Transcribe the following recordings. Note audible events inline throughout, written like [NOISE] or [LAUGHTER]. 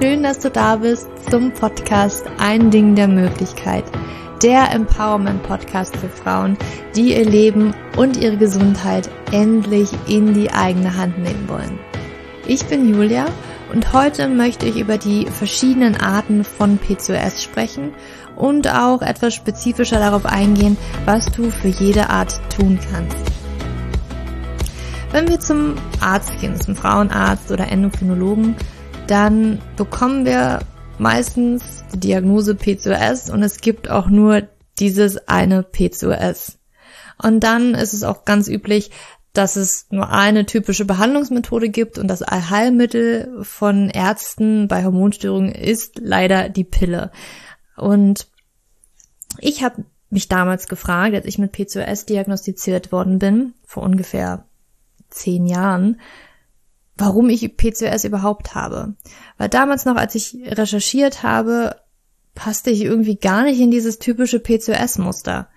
schön, dass du da bist zum Podcast Ein Ding der Möglichkeit. Der Empowerment-Podcast für Frauen, die ihr Leben und ihre Gesundheit endlich in die eigene Hand nehmen wollen. Ich bin Julia und heute möchte ich über die verschiedenen Arten von PCOS sprechen und auch etwas spezifischer darauf eingehen, was du für jede Art tun kannst. Wenn wir zum Arzt gehen, zum Frauenarzt oder Endokrinologen, dann bekommen wir meistens die Diagnose PCOS und es gibt auch nur dieses eine PCOS. Und dann ist es auch ganz üblich, dass es nur eine typische Behandlungsmethode gibt und das Allheilmittel von Ärzten bei Hormonstörungen ist leider die Pille. Und ich habe mich damals gefragt, als ich mit PCOS diagnostiziert worden bin, vor ungefähr zehn Jahren, warum ich PCOS überhaupt habe. Weil damals noch, als ich recherchiert habe, passte ich irgendwie gar nicht in dieses typische PCOS-Muster.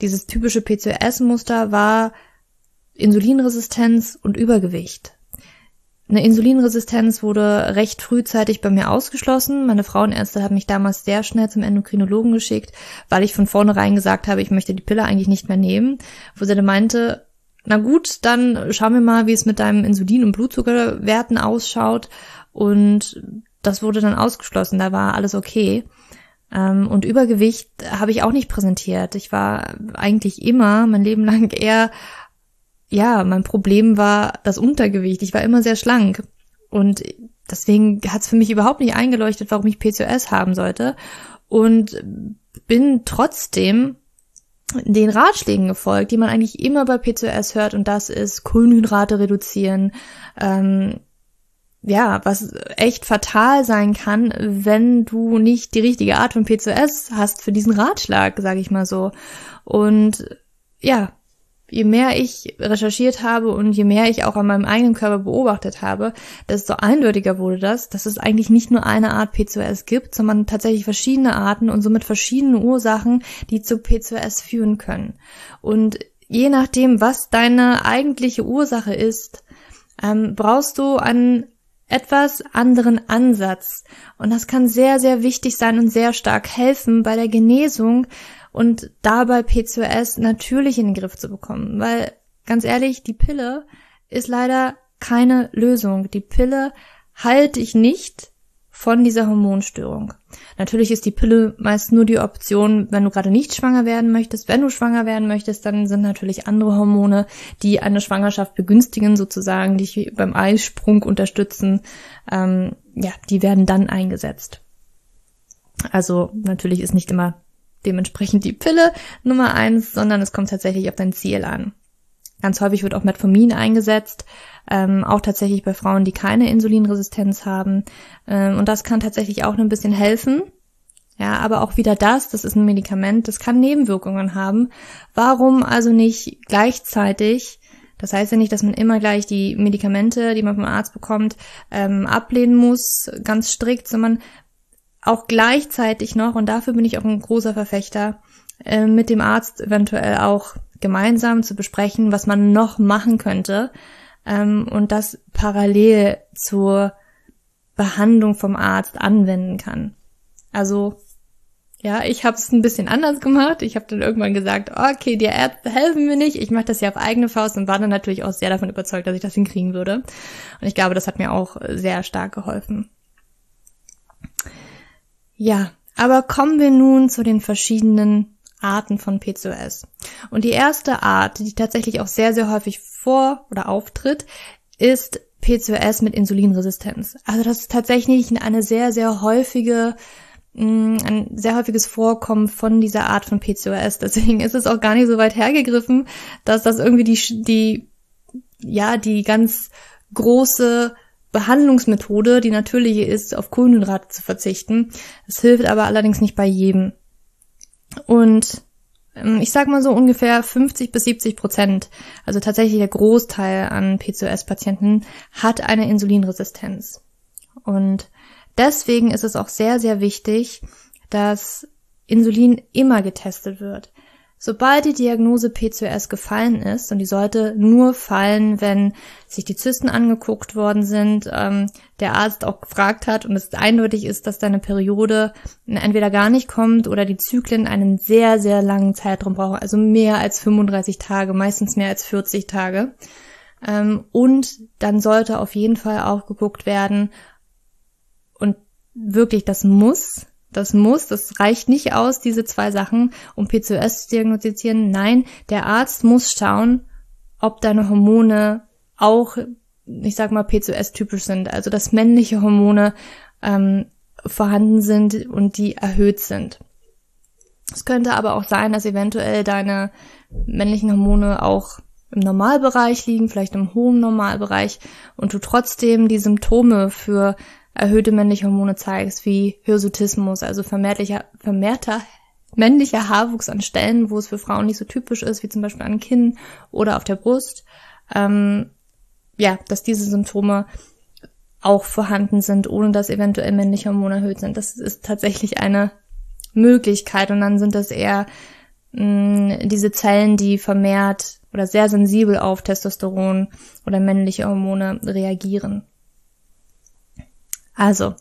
Dieses typische PCOS-Muster war Insulinresistenz und Übergewicht. Eine Insulinresistenz wurde recht frühzeitig bei mir ausgeschlossen. Meine Frauenärzte haben mich damals sehr schnell zum Endokrinologen geschickt, weil ich von vornherein gesagt habe, ich möchte die Pille eigentlich nicht mehr nehmen. Wo sie dann meinte, na gut, dann schauen wir mal, wie es mit deinem Insulin- und Blutzuckerwerten ausschaut. Und das wurde dann ausgeschlossen, da war alles okay. Ähm, und Übergewicht habe ich auch nicht präsentiert. Ich war eigentlich immer mein Leben [LAUGHS] lang eher, ja, mein Problem war das Untergewicht. Ich war immer sehr schlank. Und deswegen hat es für mich überhaupt nicht eingeleuchtet, warum ich PCOS haben sollte. Und bin trotzdem den Ratschlägen gefolgt, die man eigentlich immer bei PCOS hört, und das ist Kohlenhydrate reduzieren, ähm, ja, was echt fatal sein kann, wenn du nicht die richtige Art von PCOS hast für diesen Ratschlag, sage ich mal so. Und ja, je mehr ich recherchiert habe und je mehr ich auch an meinem eigenen Körper beobachtet habe, desto eindeutiger wurde das, dass es eigentlich nicht nur eine Art PCOS gibt, sondern tatsächlich verschiedene Arten und somit verschiedene Ursachen, die zu PCOS führen können. Und je nachdem, was deine eigentliche Ursache ist, ähm, brauchst du einen etwas anderen Ansatz. Und das kann sehr, sehr wichtig sein und sehr stark helfen bei der Genesung und dabei PCOS natürlich in den Griff zu bekommen. Weil, ganz ehrlich, die Pille ist leider keine Lösung. Die Pille halte ich nicht von dieser Hormonstörung. Natürlich ist die Pille meist nur die Option, wenn du gerade nicht schwanger werden möchtest. Wenn du schwanger werden möchtest, dann sind natürlich andere Hormone, die eine Schwangerschaft begünstigen, sozusagen, die beim Eisprung unterstützen. Ähm, ja, die werden dann eingesetzt. Also natürlich ist nicht immer dementsprechend die Pille Nummer eins, sondern es kommt tatsächlich auf dein Ziel an. Ganz häufig wird auch Metformin eingesetzt, ähm, auch tatsächlich bei Frauen, die keine Insulinresistenz haben. Ähm, und das kann tatsächlich auch ein bisschen helfen. Ja, aber auch wieder das, das ist ein Medikament, das kann Nebenwirkungen haben. Warum also nicht gleichzeitig das heißt ja nicht, dass man immer gleich die Medikamente, die man vom Arzt bekommt, ähm, ablehnen muss, ganz strikt, sondern auch gleichzeitig noch, und dafür bin ich auch ein großer Verfechter, äh, mit dem Arzt eventuell auch gemeinsam zu besprechen, was man noch machen könnte ähm, und das parallel zur Behandlung vom Arzt anwenden kann. Also ja, ich habe es ein bisschen anders gemacht. Ich habe dann irgendwann gesagt, okay, die Ärzte helfen mir nicht. Ich mache das ja auf eigene Faust und war dann natürlich auch sehr davon überzeugt, dass ich das hinkriegen würde. Und ich glaube, das hat mir auch sehr stark geholfen. Ja, aber kommen wir nun zu den verschiedenen Arten von PCOS. Und die erste Art, die tatsächlich auch sehr, sehr häufig vor oder auftritt, ist PCOS mit Insulinresistenz. Also das ist tatsächlich eine sehr, sehr häufige mm, ein sehr häufiges Vorkommen von dieser Art von PCOS. [LAUGHS] Deswegen ist es auch gar nicht so weit hergegriffen, dass das irgendwie die, die, ja, die ganz große Behandlungsmethode, die natürliche ist, auf Kohlenhydrate zu verzichten. Es hilft aber allerdings nicht bei jedem. Und ähm, ich sag mal so ungefähr 50 bis 70 Prozent, also tatsächlich der Großteil an PCOS-Patienten hat eine Insulinresistenz. Und deswegen ist es auch sehr, sehr wichtig, dass Insulin immer getestet wird. Sobald die Diagnose PCOS gefallen ist, und die sollte nur fallen, wenn sich die Zysten angeguckt worden sind, ähm, der Arzt auch gefragt hat und es eindeutig ist, dass deine Periode entweder gar nicht kommt oder die Zyklen einen sehr, sehr langen Zeitraum brauchen, also mehr als 35 Tage, meistens mehr als 40 Tage. Ähm, und dann sollte auf jeden Fall auch geguckt werden, und wirklich, das muss das muss, das reicht nicht aus, diese zwei Sachen, um PCOS zu diagnostizieren. Nein, der Arzt muss schauen, ob deine Hormone auch, ich sag mal, PCOS-typisch sind. Also, dass männliche Hormone ähm, vorhanden sind und die erhöht sind. Es könnte aber auch sein, dass eventuell deine männlichen Hormone auch im Normalbereich liegen, vielleicht im hohen Normalbereich und du trotzdem die Symptome für erhöhte männliche Hormone zeigst, wie Hirsutismus, also vermehrter, vermehrter männlicher Haarwuchs an Stellen, wo es für Frauen nicht so typisch ist, wie zum Beispiel an Kinn oder auf der Brust, ähm, ja, dass diese Symptome auch vorhanden sind, ohne dass eventuell männliche Hormone erhöht sind. Das ist tatsächlich eine Möglichkeit und dann sind das eher mh, mm, diese Zellen, die vermehrt oder sehr sensibel auf Testosteron oder männliche Hormone reagieren. Also,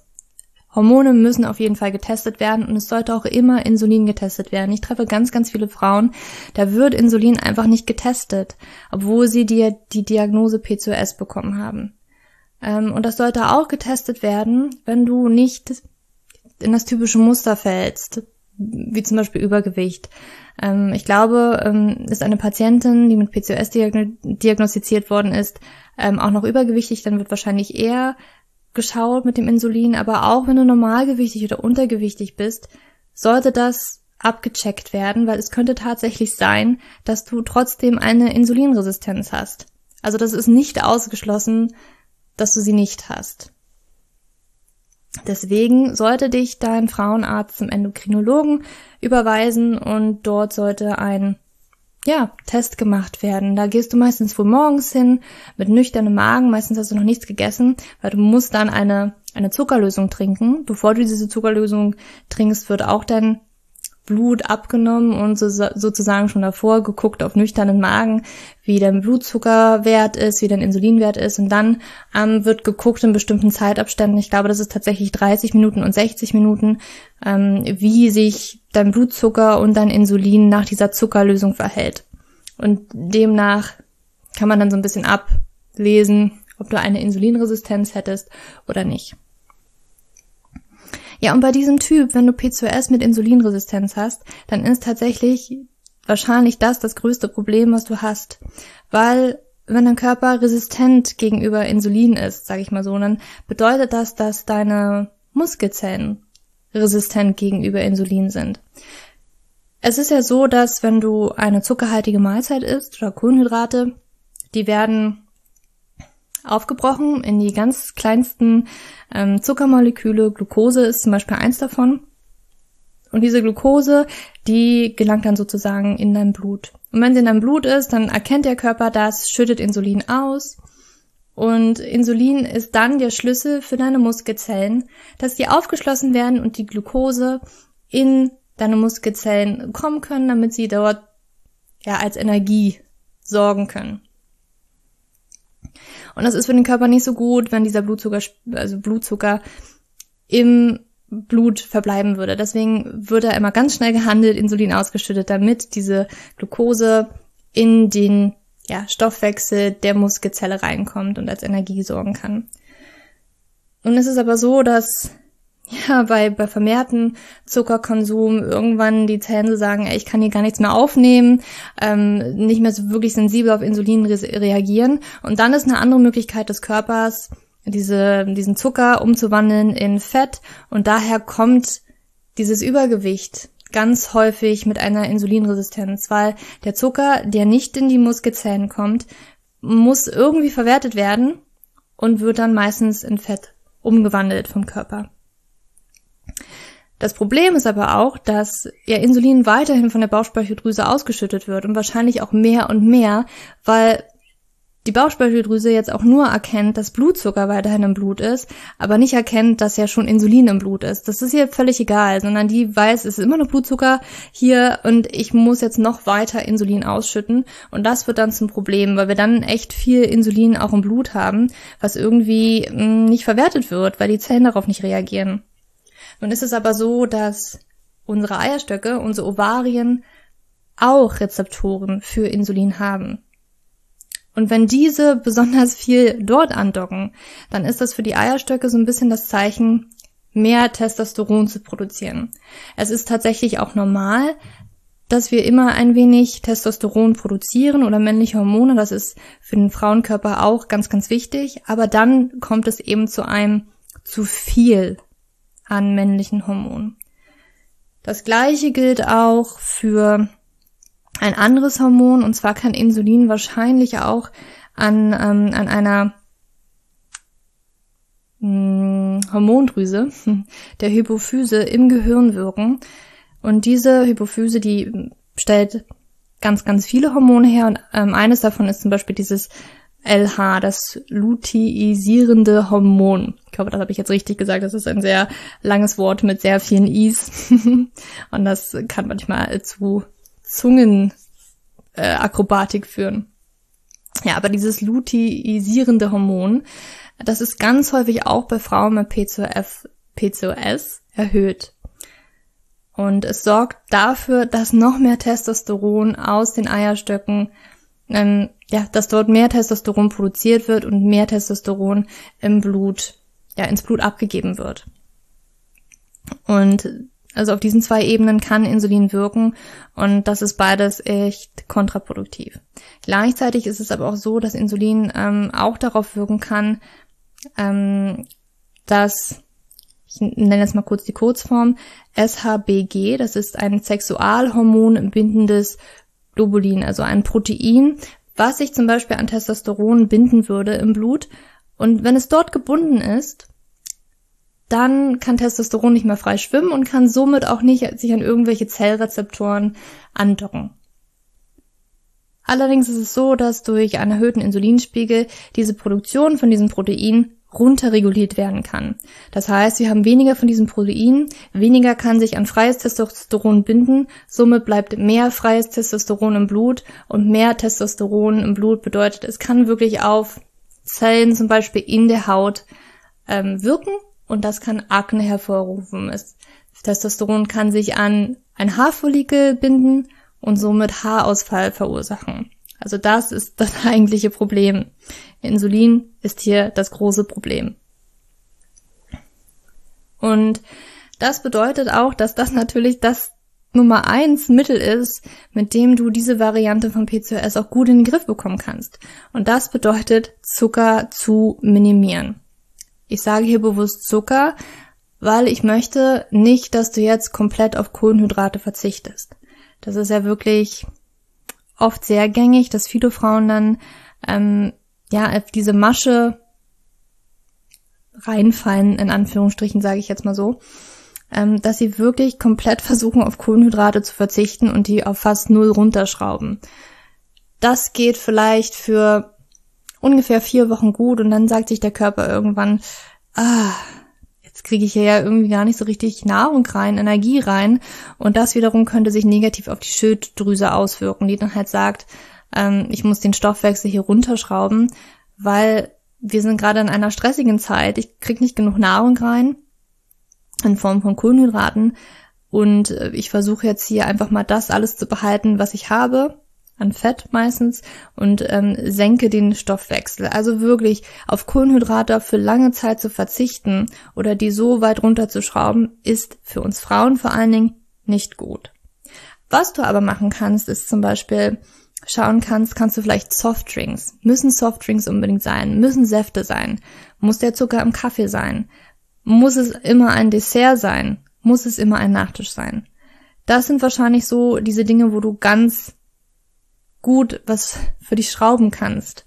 Hormone müssen auf jeden Fall getestet werden und es sollte auch immer Insulin getestet werden. Ich treffe ganz, ganz viele Frauen, da wird Insulin einfach nicht getestet, obwohl sie die, die Diagnose PCOS bekommen haben. Ähm, und das sollte auch getestet werden, wenn du nicht in das typische Muster fällst, wie zum Beispiel Übergewicht. Ähm, ich glaube, ähm, ist eine Patientin, die mit PCOS diagnostiziert worden ist, auch noch übergewichtig, dann wird wahrscheinlich eher geschaut mit dem Insulin, aber auch wenn du normalgewichtig oder untergewichtig bist, sollte das abgecheckt werden, weil es könnte tatsächlich sein, dass du trotzdem eine Insulinresistenz hast. Also das ist nicht ausgeschlossen, dass du sie nicht hast. Deswegen sollte dich dein Frauenarzt zum Endokrinologen überweisen und dort sollte ein ja, Test gemacht werden. Da gehst du meistens früh morgens hin mit nüchternem Magen. Meistens hast du noch nichts gegessen, weil du musst dann eine, eine Zuckerlösung trinken. Bevor du diese Zuckerlösung trinkst, wird auch dein Blut abgenommen und so, sozusagen schon davor geguckt auf nüchternen Magen, wie dein Blutzuckerwert ist, wie dein Insulinwert ist und dann ähm, wird geguckt in bestimmten Zeitabständen, ich glaube, das ist tatsächlich 30 Minuten und 60 Minuten, ähm, wie sich dein Blutzucker und dein Insulin nach dieser Zuckerlösung verhält. Und demnach kann man dann so ein bisschen ablesen, ob du eine Insulinresistenz hättest oder nicht. Ja, und bei diesem Typ, wenn du PCOS mit Insulinresistenz hast, dann ist tatsächlich wahrscheinlich das das größte Problem, was du hast. Weil wenn dein Körper resistent gegenüber Insulin ist, sage ich mal so, dann bedeutet das, dass deine Muskelzellen resistent gegenüber Insulin sind. Es ist ja so, dass wenn du eine zuckerhaltige Mahlzeit isst oder Kohlenhydrate, die werden aufgebrochen in die ganz kleinsten ähm, Zuckermoleküle. Glucose ist zum Beispiel eins davon. Und diese Glucose, die gelangt dann sozusagen in dein Blut. Und wenn sie in deinem Blut ist, dann erkennt der Körper das, schüttet Insulin aus. Und Insulin ist dann der Schlüssel für deine Muskelzellen, dass die aufgeschlossen werden und die Glucose in deine Muskelzellen kommen können, damit sie dort ja als Energie sorgen können. Und das ist für den Körper nicht so gut, wenn dieser Blutzucker, also Blutzucker im Blut verbleiben würde. Deswegen wird er immer ganz schnell gehandelt, Insulin ausgeschüttet, damit diese Glucose in den ja, Stoffwechsel der Muskelzelle reinkommt und als Energie sorgen kann. Es ist aber so, dass ja, bei, bei vermehrten Zuckerkonsum irgendwann die so sagen, ey, ich kann hier gar nichts mehr aufnehmen, ähm, nicht mehr so wirklich sensibel auf Insulin re reagieren. Und dann ist eine andere Möglichkeit des Körpers, diese, diesen Zucker umzuwandeln in Fett. Und daher kommt dieses Übergewicht ganz häufig mit einer Insulinresistenz, weil der Zucker, der nicht in die Muskelzellen kommt, muss irgendwie verwertet werden und wird dann meistens in Fett umgewandelt vom Körper. Das Problem ist aber auch, dass ja Insulin weiterhin von der Bauchspeicheldrüse ausgeschüttet wird und wahrscheinlich auch mehr und mehr, weil die Bauchspeicheldrüse jetzt auch nur erkennt, dass Blutzucker weiterhin im Blut ist, aber nicht erkennt, dass ja schon Insulin im Blut ist. Das ist ihr völlig egal, sondern die weiß, es ist immer noch Blutzucker hier und ich muss jetzt noch weiter Insulin ausschütten und das wird dann zum Problem, weil wir dann echt viel Insulin auch im Blut haben, was irgendwie mh, hm, nicht verwertet wird, weil die Zellen darauf nicht reagieren. Nun ist es aber so, dass unsere Eierstöcke, unsere Ovarien auch Rezeptoren für Insulin haben. Und wenn diese besonders viel dort andocken, dann ist das für die Eierstöcke so ein bisschen das Zeichen, mehr Testosteron zu produzieren. Es ist tatsächlich auch normal, dass wir immer ein wenig Testosteron produzieren oder männliche Hormone. Das ist für den Frauenkörper auch ganz, ganz wichtig. Aber dann kommt es eben zu einem zu viel an männlichen Hormonen. Das gleiche gilt auch für ein anderes Hormon, und zwar kann Insulin wahrscheinlich auch an, ähm, an einer mh, hm, Hormondrüse [LAUGHS] der Hypophyse im Gehirn wirken. Und diese Hypophyse, die stellt ganz, ganz viele Hormone her und ähm, eines davon ist zum Beispiel dieses LH, das luteinierende Hormon. Ich glaube, das habe ich jetzt richtig gesagt. Das ist ein sehr langes Wort mit sehr vielen Is. [LAUGHS] und das kann manchmal zu Zungenakrobatik äh, führen. Ja, aber dieses luteinisierende Hormon, das ist ganz häufig auch bei Frauen mit P2F, P2S erhöht. Und es sorgt dafür, dass noch mehr Testosteron aus den Eierstöcken, ähm, ja, dass dort mehr Testosteron produziert wird und mehr Testosteron im Blut, ja, ins Blut abgegeben wird. Und also auf diesen zwei Ebenen kann Insulin wirken und das ist beides echt kontraproduktiv. Gleichzeitig ist es aber auch so, dass Insulin ähm, auch darauf wirken kann, ähm, dass, ich nenne jetzt mal kurz die Kurzform, SHBG, das ist ein Sexualhormon bindendes Globulin, also ein Protein, was sich zum Beispiel an Testosteron binden würde im Blut. Und wenn es dort gebunden ist, dann kann Testosteron nicht mehr frei schwimmen und kann somit auch nicht sich an irgendwelche Zellrezeptoren andocken. Allerdings ist es so, dass durch einen erhöhten Insulinspiegel diese Produktion von diesem Protein runterreguliert werden kann. Das heißt, wir haben weniger von diesem Protein, weniger kann sich an freies Testosteron binden, somit bleibt mehr freies Testosteron im Blut und mehr Testosteron im Blut bedeutet, es kann wirklich auf Zellen zum Beispiel in der Haut ähm, wirken und das kann Akne hervorrufen. Es, Testosteron kann sich an ein Haarfollikel binden und somit Haarausfall verursachen. Also das ist das [LAUGHS] eigentliche Problem. Insulin ist hier das große Problem. Und das bedeutet auch, dass das natürlich das Nummer eins Mittel ist, mit dem du diese Variante von PCOS auch gut in den Griff bekommen kannst. Und das bedeutet, Zucker zu minimieren. Ich sage hier bewusst Zucker, weil ich möchte nicht, dass du jetzt komplett auf Kohlenhydrate verzichtest. Das ist ja wirklich oft sehr gängig, dass viele Frauen dann ähm, ja auf diese Masche reinfallen, in Anführungsstrichen sage ich jetzt mal so, ähm, dass sie wirklich komplett versuchen, auf Kohlenhydrate zu verzichten und die auf fast null runterschrauben. Das geht vielleicht für ungefähr vier Wochen gut und dann sagt sich der Körper irgendwann, ah, kriege ich hier ja irgendwie gar nicht so richtig Nahrung rein, Energie rein. Und das wiederum könnte sich negativ auf die Schilddrüse auswirken, die dann halt sagt, ähm, ich muss den Stoffwechsel hier runterschrauben, weil wir sind gerade in einer stressigen Zeit, ich krieg nicht genug Nahrung rein in Form von Kohlenhydraten. Und äh, ich versuche jetzt hier einfach mal das alles zu behalten, was ich habe an Fett meistens und ähm, senke den Stoffwechsel. Also wirklich auf Kohlenhydrate für lange Zeit zu verzichten oder die so weit runterzuschrauben, ist für uns Frauen vor allen Dingen nicht gut. Was du aber machen kannst, ist zum Beispiel schauen kannst, kannst du vielleicht Softdrinks. Müssen Softdrinks unbedingt sein? Müssen Säfte sein? Muss der Zucker im Kaffee sein? Muss es immer ein Dessert sein? Muss es immer ein Nachtisch sein? Das sind wahrscheinlich so diese Dinge, wo du ganz gut was für dich schrauben kannst.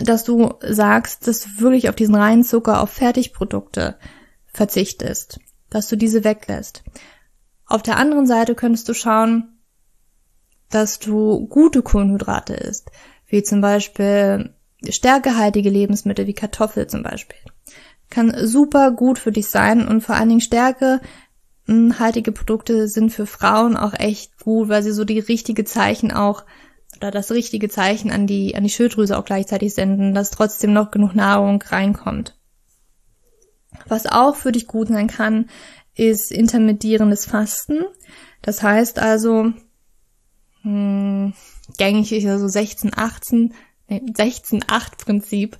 Dass du sagst, dass du wirklich auf diesen reinen Zucker, auf Fertigprodukte verzichtest. Dass du diese weglässt. Auf der anderen Seite könntest du schauen, dass du gute Kohlenhydrate isst. wie zum Beispiel stärkehaltige Lebensmittel, wie Kartoffel zum Beispiel. Kann super gut für dich sein und vor allen Dingen stärkehaltige Produkte sind für Frauen auch echt gut, weil sie so die richtige Zeichen auch oder das richtige Zeichen an die, an die Schilddrüse auch gleichzeitig senden, dass trotzdem noch genug Nahrung reinkommt. Was auch für dich gut sein kann, ist intermittierendes Fasten. Das heißt also, hm, gängig ist ja so 16, 18, nee, 16, 8 Prinzip.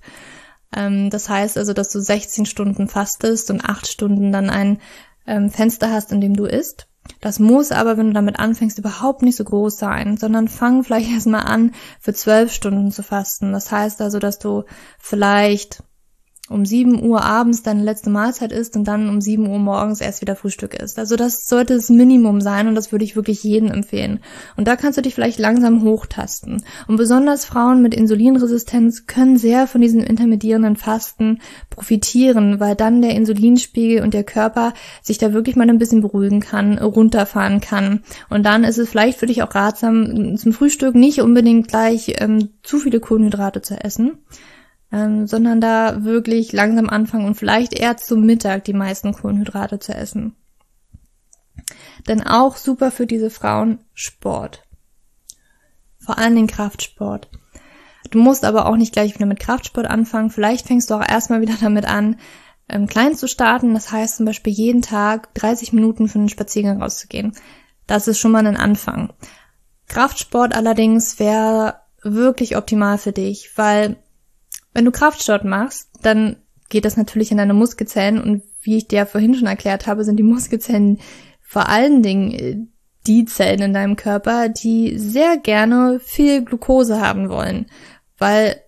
Ähm, das heißt also, dass du 16 Stunden fastest und 8 Stunden dann ein ähm, Fenster hast, in dem du isst. Das muss aber, wenn du damit anfängst, überhaupt nicht so groß sein, sondern fang [LAUGHS] vielleicht erstmal an, für zwölf Stunden zu fasten. Das heißt also, dass du vielleicht um 7 Uhr abends deine letzte Mahlzeit isst und dann um 7 Uhr morgens erst wieder Frühstück isst. Also das sollte das Minimum sein und das würde ich wirklich jedem empfehlen. Und da kannst du dich vielleicht langsam hochtasten. Und besonders Frauen mit Insulinresistenz können sehr von diesem intermediierenden Fasten profitieren, weil dann der Insulinspiegel und der Körper sich da wirklich mal ein bisschen beruhigen kann, runterfahren kann. Und dann ist es vielleicht für dich auch ratsam, zum Frühstück nicht unbedingt gleich ähm, zu viele Kohlenhydrate zu essen ähm, sondern da wirklich langsam anfangen und vielleicht eher zum Mittag die meisten Kohlenhydrate zu essen. Denn auch super für diese Frauen Sport. Vor allem den Kraftsport. Du musst aber auch nicht gleich wieder mit Kraftsport anfangen. Vielleicht fängst du auch erstmal wieder [LAUGHS] damit an, ähm, klein zu starten. Das heißt zum Beispiel jeden Tag 30 Minuten für einen Spaziergang rauszugehen. Das ist schon mal ein Anfang. Kraftsport allerdings wäre wirklich optimal für dich, weil wenn du Kraftsport machst, dann geht das natürlich in deine Muskelzellen und wie ich dir vorhin schon erklärt habe, sind die Muskelzellen vor allen Dingen äh, die Zellen in deinem Körper, die sehr gerne viel Glucose haben wollen, weil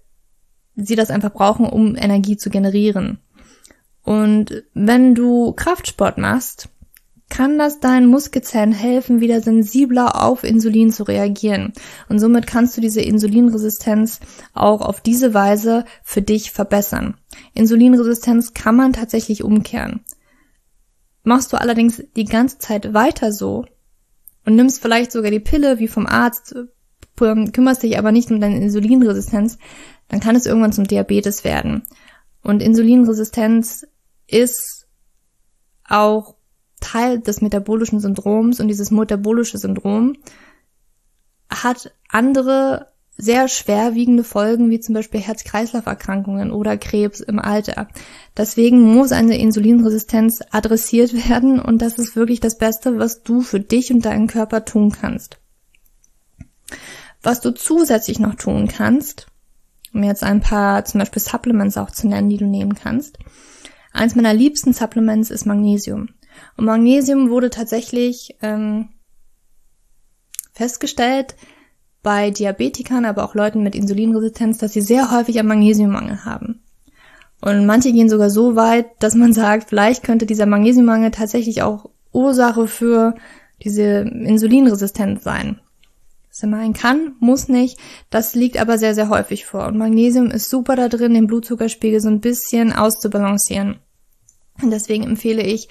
sie das einfach brauchen, um Energie zu generieren. Und wenn du Kraftsport machst, kann das deinen Muskelzellen helfen, wieder sensibler auf Insulin zu reagieren. Und somit kannst du diese Insulinresistenz auch auf diese Weise für dich verbessern. Insulinresistenz kann man tatsächlich umkehren. Machst du allerdings die ganze Zeit weiter so und nimmst vielleicht sogar die Pille wie vom Arzt, kümmerst dich aber nicht um deine Insulinresistenz, dann kann es irgendwann zum Diabetes werden. Und Insulinresistenz ist auch Teil des metabolischen Syndroms und dieses metabolische Syndrom hat andere sehr schwerwiegende Folgen, wie zum Beispiel Herz-Kreislauf-Erkrankungen oder Krebs im Alter. Deswegen muss eine Insulinresistenz adressiert werden und das ist wirklich das Beste, was du für dich und deinen Körper tun kannst. Was du zusätzlich noch tun kannst, um jetzt ein paar zum Beispiel Supplements auch zu nennen, die du nehmen kannst. Eins meiner liebsten Supplements ist Magnesium. Und Magnesium wurde tatsächlich ähm, festgestellt bei Diabetikern, aber auch Leuten mit Insulinresistenz, dass sie sehr häufig einen Magnesiummangel haben. Und manche gehen sogar so weit, dass man [LAUGHS] sagt, vielleicht könnte dieser Magnesiummangel tatsächlich auch Ursache für diese Insulinresistenz sein. Er meinen kann, muss nicht. Das liegt aber sehr, sehr häufig vor. Und Magnesium ist super da drin, den Blutzuckerspiegel so ein bisschen auszubalancieren. Und deswegen empfehle ich,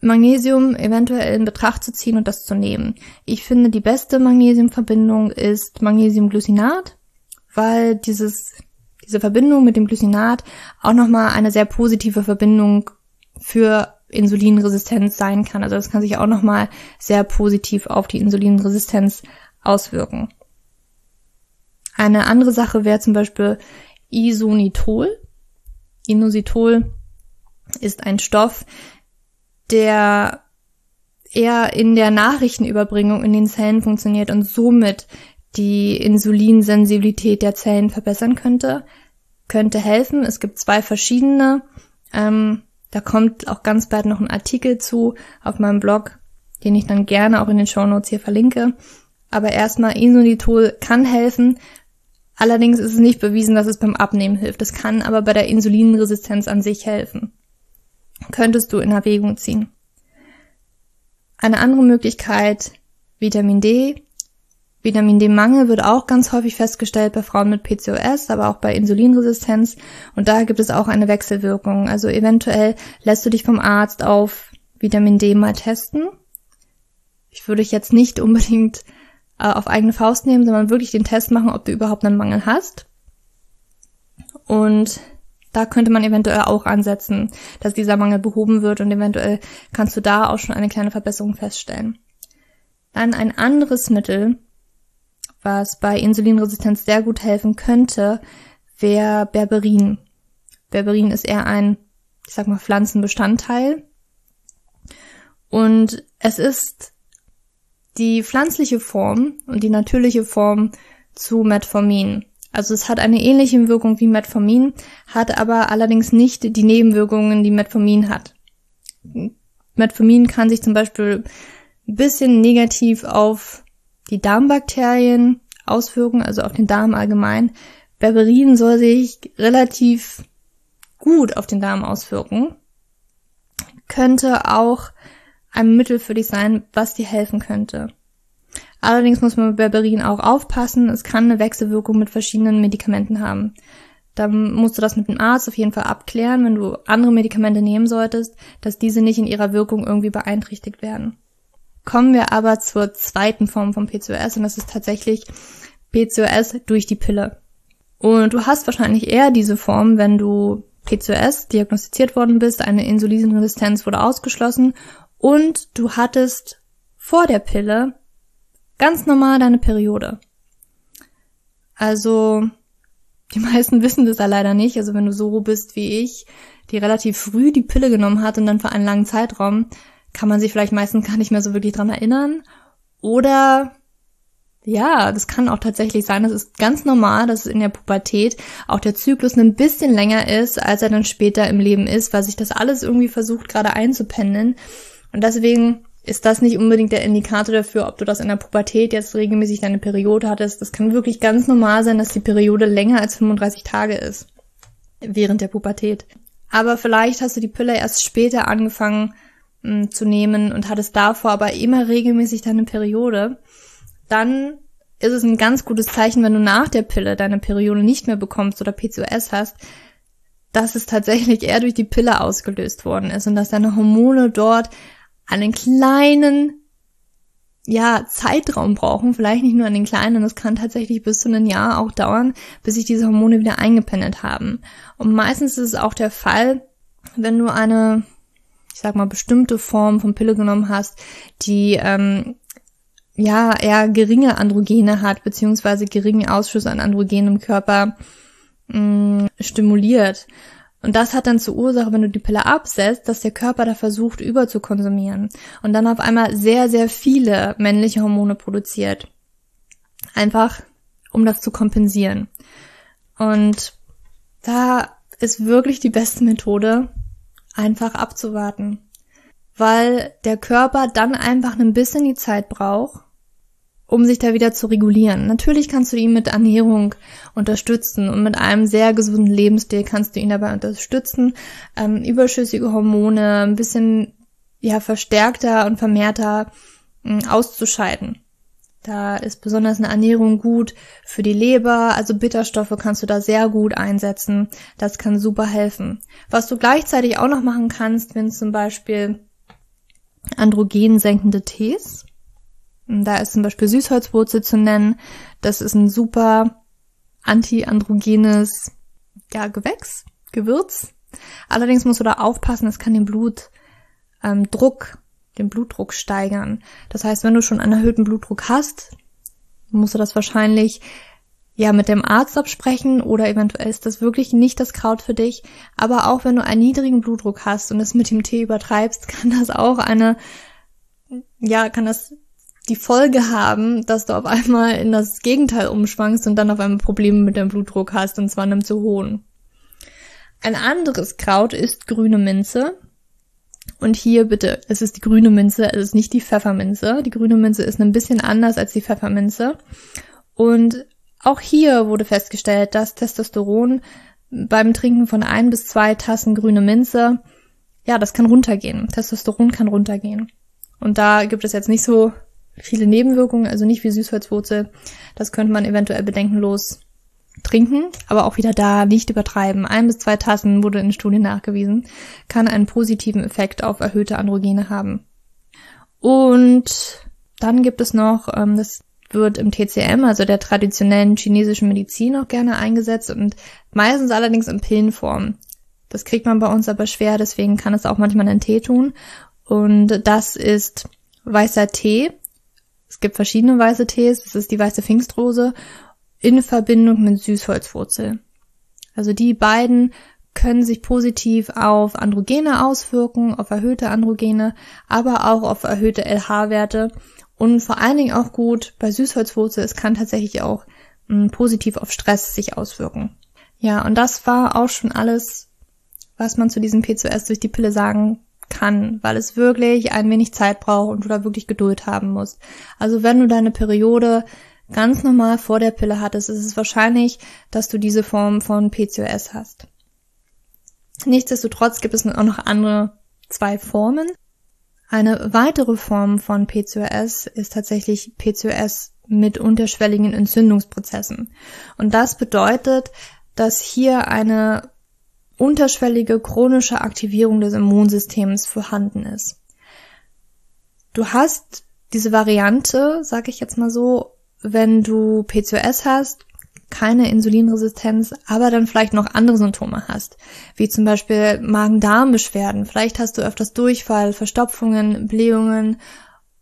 Magnesium eventuell in Betracht zu ziehen und das zu nehmen. Ich finde, die beste Magnesiumverbindung ist Magnesiumglycinat, weil dieses, diese Verbindung mit dem Glycinat auch nochmal eine sehr positive Verbindung für Insulinresistenz sein kann. Also das kann sich auch nochmal sehr positiv auf die Insulinresistenz auswirken. Eine andere Sache wäre zum Beispiel Isonitol. Inositol ist ein Stoff, der eher in der Nachrichtenüberbringung in den Zellen funktioniert und somit die Insulinsensibilität der Zellen verbessern könnte, könnte helfen. Es gibt zwei verschiedene. Ähm, da kommt auch ganz bald noch ein Artikel zu auf meinem Blog, den ich dann gerne auch in den Show Notes hier verlinke. Aber erstmal Isolitol kann helfen. Allerdings ist es nicht bewiesen, dass es beim Abnehmen hilft. Es kann aber bei der Insulinresistenz an sich helfen könntest du in Erwägung ziehen. Eine andere Möglichkeit, Vitamin D. Vitamin D-Mangel wird auch ganz häufig festgestellt bei Frauen mit PCOS, aber auch bei Insulinresistenz. Und da gibt es auch eine Wechselwirkung. Also eventuell lässt du dich vom Arzt auf Vitamin D mal testen. Ich würde dich jetzt nicht unbedingt äh, auf eigene Faust nehmen, sondern wirklich den Test machen, ob du überhaupt einen Mangel hast. Und da könnte man eventuell auch ansetzen, dass dieser Mangel behoben wird und eventuell kannst du da auch schon eine kleine Verbesserung feststellen. Dann ein anderes Mittel, was bei Insulinresistenz sehr gut helfen könnte, wäre Berberin. Berberin ist eher ein, ich sag mal, Pflanzenbestandteil. Und es ist die pflanzliche Form und die natürliche Form zu Metformin. Also es hat eine ähnliche Wirkung wie Metformin, hat aber allerdings nicht die Nebenwirkungen, die Metformin hat. Metformin kann sich zum Beispiel ein bisschen negativ auf die Darmbakterien auswirken, also auf den Darm allgemein. Berberin soll sich relativ gut auf den Darm auswirken. Könnte auch ein Mittel für dich sein, was dir helfen könnte. Allerdings muss man bei Berberin auch aufpassen. Es kann eine Wechselwirkung mit verschiedenen Medikamenten haben. Dann musst du das mit dem Arzt auf jeden Fall abklären, wenn du andere Medikamente nehmen solltest, dass diese nicht in ihrer Wirkung irgendwie beeinträchtigt werden. Kommen wir aber zur zweiten Form von PCOS und das ist tatsächlich PCOS durch die Pille. Und du hast wahrscheinlich eher diese Form, wenn du PCOS diagnostiziert worden bist, eine Insulinresistenz wurde ausgeschlossen und du hattest vor der Pille ganz normal deine Periode. Also, die [LAUGHS] meisten wissen das ja leider nicht. Also wenn du so bist wie ich, die relativ früh die Pille genommen hat und dann für einen langen Zeitraum, kann man sich vielleicht meistens gar nicht mehr so wirklich dran erinnern. Oder ja, das kann auch tatsächlich sein. Das ist ganz normal, dass in der Pubertät auch der Zyklus ein bisschen länger ist, als er dann später im Leben ist, weil sich das alles irgendwie versucht gerade einzupendeln. Und deswegen ist das nicht unbedingt der Indikator dafür, ob du das in der Pubertät jetzt regelmäßig deine Periode hattest. Das kann wirklich ganz normal sein, dass die Periode länger als 35 Tage ist. Während der Pubertät. Aber vielleicht hast du die Pille erst später angefangen mh, hm, zu nehmen und hattest davor aber immer regelmäßig deine Periode. Dann ist es ein ganz gutes Zeichen, wenn du nach der Pille deine Periode nicht mehr bekommst oder PCOS hast, dass es tatsächlich eher durch die Pille ausgelöst worden ist und dass deine Hormone dort einen kleinen ja, Zeitraum brauchen, vielleicht nicht nur an den kleinen, das kann tatsächlich bis zu einem Jahr auch dauern, bis sich diese Hormone wieder eingependelt haben. Und meistens ist es auch der Fall, wenn du eine, ich sag mal, bestimmte Form von Pille genommen hast, die ähm, ja eher geringe Androgene hat, beziehungsweise geringen Ausschuss an Androgenen im Körper mh, mm, stimuliert. Und das hat dann zur Ursache, wenn du die Pille absetzt, dass der Körper da versucht, überzukonsumieren und dann auf einmal sehr, sehr viele männliche Hormone produziert. Einfach, um das zu kompensieren. Und da ist wirklich die beste Methode, einfach abzuwarten. Weil der Körper dann einfach ein bisschen die Zeit braucht, um sich da wieder zu regulieren. Natürlich kannst du ihn mit Ernährung unterstützen und mit einem sehr gesunden Lebensstil kannst du ihn dabei unterstützen, ähm, überschüssige Hormone ein bisschen ja verstärkter und vermehrter äh, auszuscheiden. Da ist besonders eine Ernährung gut für die Leber, also Bitterstoffe kannst du da sehr gut einsetzen. Das kann super helfen. Was du gleichzeitig auch noch machen kannst, wenn zum Beispiel androgensenkende Tees da ist zum Beispiel Süßholzwurzel zu nennen. Das ist ein super antiandrogenes ja, Gewächs, Gewürz. Allerdings musst du da aufpassen, es kann den Blutdruck, ähm, den Blutdruck steigern. Das heißt, wenn du schon einen erhöhten Blutdruck hast, musst du das wahrscheinlich ja mit dem Arzt absprechen oder eventuell ist das wirklich nicht das Kraut für dich. Aber auch wenn du einen niedrigen Blutdruck hast und es mit dem Tee übertreibst, [LAUGHS] kann das auch eine, ja, kann das die Folge haben, dass du auf einmal in das Gegenteil umschwankst und dann auf einmal Probleme mit deinem Blutdruck hast, und zwar einem zu hohen. Ein anderes Kraut ist grüne Minze. Und hier bitte, es ist die grüne Minze, es ist nicht die Pfefferminze. Die grüne Minze ist ein bisschen anders als die Pfefferminze. Und auch hier wurde festgestellt, dass Testosteron beim Trinken von ein bis zwei Tassen grüne Minze, ja, das kann runtergehen. Testosteron kann runtergehen. Und da gibt es jetzt nicht so viele Nebenwirkungen, also nicht wie Süßholzwurzel. Das könnte man eventuell bedenkenlos trinken, aber auch wieder da nicht übertreiben. Ein bis zwei Tassen wurde in Studien nachgewiesen, kann einen positiven Effekt auf erhöhte Androgene haben. Und dann gibt es noch ähm, das wird im TCM, also der traditionellen chinesischen Medizin, auch gerne eingesetzt und meistens allerdings in Pillenform. Das kriegt man bei uns aber schwer, deswegen kann es auch manchmal einen Tee tun. Und das ist weißer Tee. Es gibt verschiedene weiße Tees. Das ist die weiße Pfingstrose in Verbindung mit Süßholzwurzel. Also die beiden können sich positiv auf Androgene auswirken, auf erhöhte Androgene, aber auch auf erhöhte LH-Werte und vor allen Dingen auch gut bei Süßholzwurzel. Es kann tatsächlich auch mh, hm, positiv auf Stress sich auswirken. Ja, und das war auch schon alles, was man zu diesem P2S durch die Pille sagen kann, weil es wirklich ein wenig Zeit braucht und du da wirklich Geduld haben musst. Also wenn du deine Periode ganz normal vor der Pille hattest, ist es wahrscheinlich, dass du diese Form von PCOS hast. Nichtsdestotrotz gibt es auch noch andere zwei Formen. Eine weitere Form von PCOS ist tatsächlich PCOS mit unterschwelligen Entzündungsprozessen. Und das bedeutet, dass hier eine unterschwellige chronische Aktivierung des Immunsystems vorhanden ist. Du hast diese Variante, sag ich jetzt mal so, wenn du PCOS hast, keine Insulinresistenz, aber dann vielleicht noch andere Symptome hast, wie zum Beispiel Magen-Darm-Beschwerden. Vielleicht hast du öfters Durchfall, Verstopfungen, Blähungen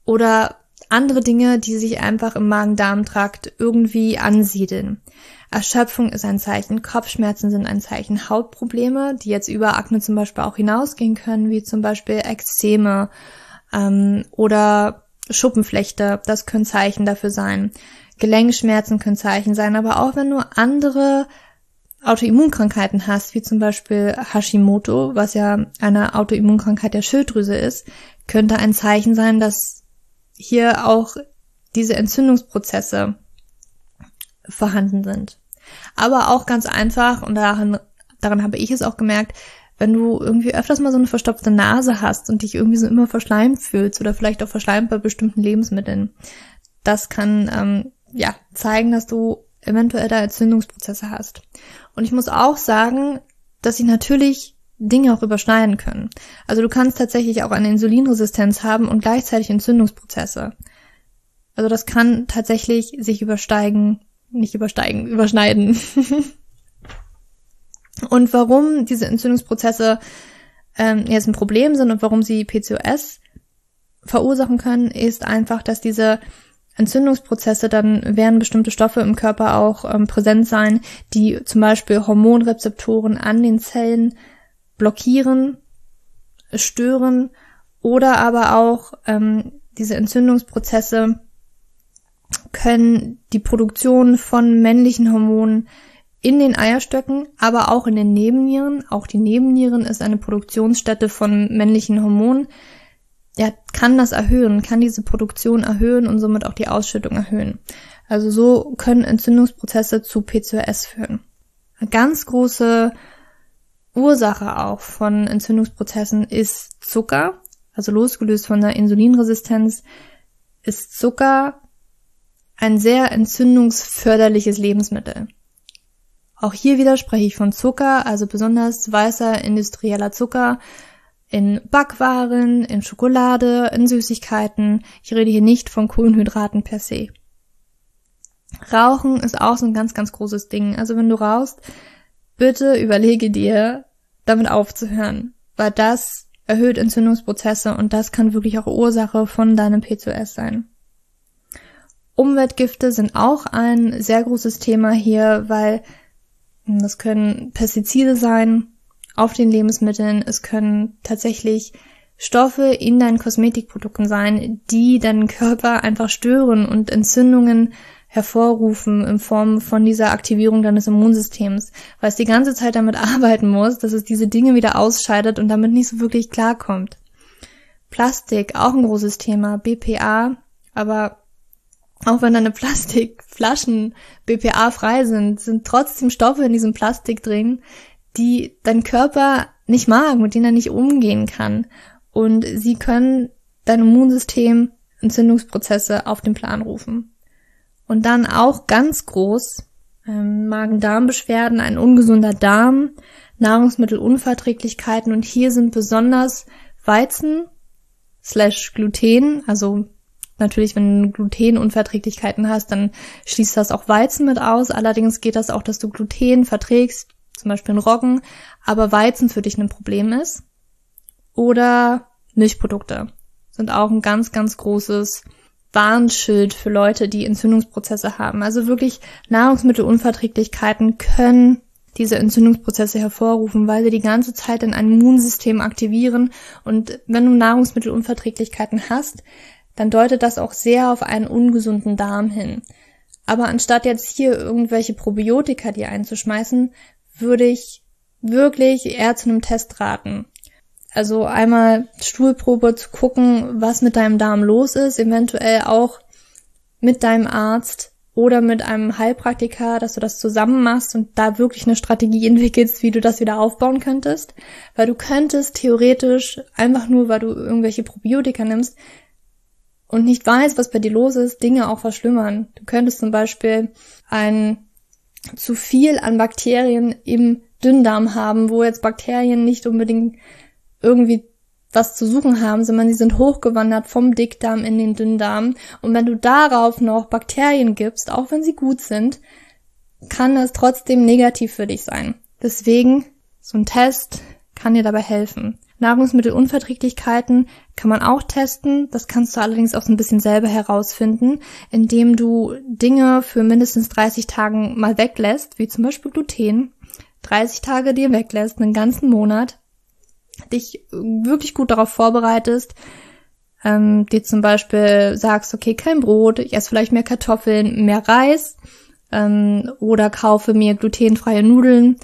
oder andere Dinge, die sich einfach im Magen-Darm-Trakt irgendwie ansiedeln. Erschöpfung ist ein Zeichen, Kopfschmerzen sind ein Zeichen, Hautprobleme, die jetzt über Akne zum Beispiel auch hinausgehen können, wie zum Beispiel Ekzeme ähm, oder Schuppenflechte, das können Zeichen dafür sein. Gelenkschmerzen können Zeichen sein, aber auch wenn du andere Autoimmunkrankheiten hast, wie zum Beispiel Hashimoto, was ja eine Autoimmunkrankheit der Schilddrüse ist, könnte ein Zeichen sein, dass hier auch diese Entzündungsprozesse vorhanden sind. Aber auch ganz einfach, und daran, daran habe ich es auch gemerkt, wenn du irgendwie öfters mal so eine verstopfte Nase hast und dich irgendwie so immer verschleimt fühlst oder vielleicht auch verschleimt bei bestimmten Lebensmitteln, das kann ähm, ja zeigen, dass du eventuell da Entzündungsprozesse hast. Und ich muss auch sagen, dass sich natürlich Dinge auch überschneiden können. Also du kannst tatsächlich auch eine Insulinresistenz haben und gleichzeitig Entzündungsprozesse. Also das kann tatsächlich sich übersteigen nicht übersteigen, [LAUGHS] überschneiden. und warum diese Entzündungsprozesse ähm, jetzt ein Problem sind und warum sie PCOS verursachen können, ist einfach, dass diese Entzündungsprozesse, dann werden bestimmte Stoffe im Körper auch ähm, präsent sein, die zum Beispiel Hormonrezeptoren an den Zellen blockieren, stören oder aber auch ähm, diese Entzündungsprozesse können die Produktion von männlichen Hormonen in den Eierstöcken, aber auch in den Nebennieren. Auch die Nebennieren ist eine Produktionsstätte von männlichen Hormonen. Ja, kann das erhöhen, kann diese Produktion erhöhen und somit auch die Ausschüttung erhöhen. Also so können Entzündungsprozesse zu PCOS führen. Eine ganz große Ursache auch von Entzündungsprozessen ist Zucker. Also losgelöst von der Insulinresistenz ist Zucker ein sehr entzündungsförderliches Lebensmittel. Auch hier wieder spreche ich von Zucker, also besonders weißer industrieller Zucker in Backwaren, in Schokolade, in Süßigkeiten. Ich rede hier nicht von Kohlenhydraten per se. Rauchen ist auch so ein ganz, ganz großes Ding. Also wenn du rauchst, bitte überlege dir, damit aufzuhören, weil das erhöht Entzündungsprozesse und das kann wirklich auch Ursache von deinem PCOS sein. Umweltgifte sind auch ein sehr großes Thema hier, weil das können Pestizide sein auf den Lebensmitteln, es können tatsächlich Stoffe in deinen Kosmetikprodukten sein, die deinen Körper einfach stören und Entzündungen hervorrufen in Form von dieser Aktivierung deines Immunsystems, weil es die ganze Zeit damit [LAUGHS] arbeiten muss, dass es diese Dinge wieder ausscheidet und damit nicht so wirklich klarkommt. Plastik, auch ein großes Thema, BPA, aber auch wenn deine [LAUGHS] Plastikflaschen BPA-frei sind, sind trotzdem Stoffe in diesem Plastik drin, die dein Körper nicht mag, mit denen er nicht umgehen kann. Und sie können dein Immunsystem Entzündungsprozesse auf den Plan rufen. Und dann auch ganz groß ähm, Magen-Darm-Beschwerden, ein ungesunder Darm, Nahrungsmittelunverträglichkeiten und hier sind besonders Weizen slash Gluten, also natürlich, wenn du Glutenunverträglichkeiten hast, dann schließt das auch Weizen mit aus. Allerdings geht das auch, dass du Gluten verträgst, zum Beispiel in Roggen, aber Weizen für dich ein Problem ist. Oder Milchprodukte sind auch ein ganz, ganz großes Warnschild für Leute, die Entzündungsprozesse haben. Also wirklich Nahrungsmittelunverträglichkeiten können diese Entzündungsprozesse hervorrufen, weil sie die ganze Zeit in ein Immunsystem aktivieren. Und wenn du Nahrungsmittelunverträglichkeiten hast, dann deutet das auch sehr auf einen ungesunden Darm hin. Aber anstatt jetzt hier irgendwelche Probiotika dir einzuschmeißen, würde ich wirklich eher zu einem Test raten. Also einmal Stuhlprobe zu gucken, was mit deinem Darm los ist, eventuell auch mit deinem Arzt oder mit einem Heilpraktiker, dass du das zusammen machst und da wirklich eine Strategie [LAUGHS] entwickelst, wie du das wieder aufbauen könntest. Weil du könntest theoretisch einfach nur, weil du irgendwelche Probiotika nimmst und nicht weißt, was bei dir los ist, Dinge auch verschlimmern. Du könntest zum Beispiel ein zu viel an Bakterien im Dünndarm haben, wo jetzt Bakterien nicht unbedingt irgendwie was zu suchen haben, sondern sie sind hochgewandert vom Dickdarm in den Dünndarm. Und wenn du darauf noch Bakterien gibst, auch wenn sie gut sind, kann das trotzdem negativ für dich sein. Deswegen, so ein Test kann dir dabei helfen. Nahrungsmittelunverträglichkeiten kann man auch testen. Das kannst du allerdings auch so ein bisschen selber herausfinden, indem du Dinge für mindestens 30 Tagen mal weglässt, wie zum Beispiel Gluten. 30 Tage dir weglässt, einen ganzen Monat dich wirklich gut darauf vorbereitest, ähm, dir zum Beispiel sagst, okay, kein Brot, ich esse vielleicht mehr Kartoffeln, mehr Reis ähm, oder kaufe mir glutenfreie Nudeln,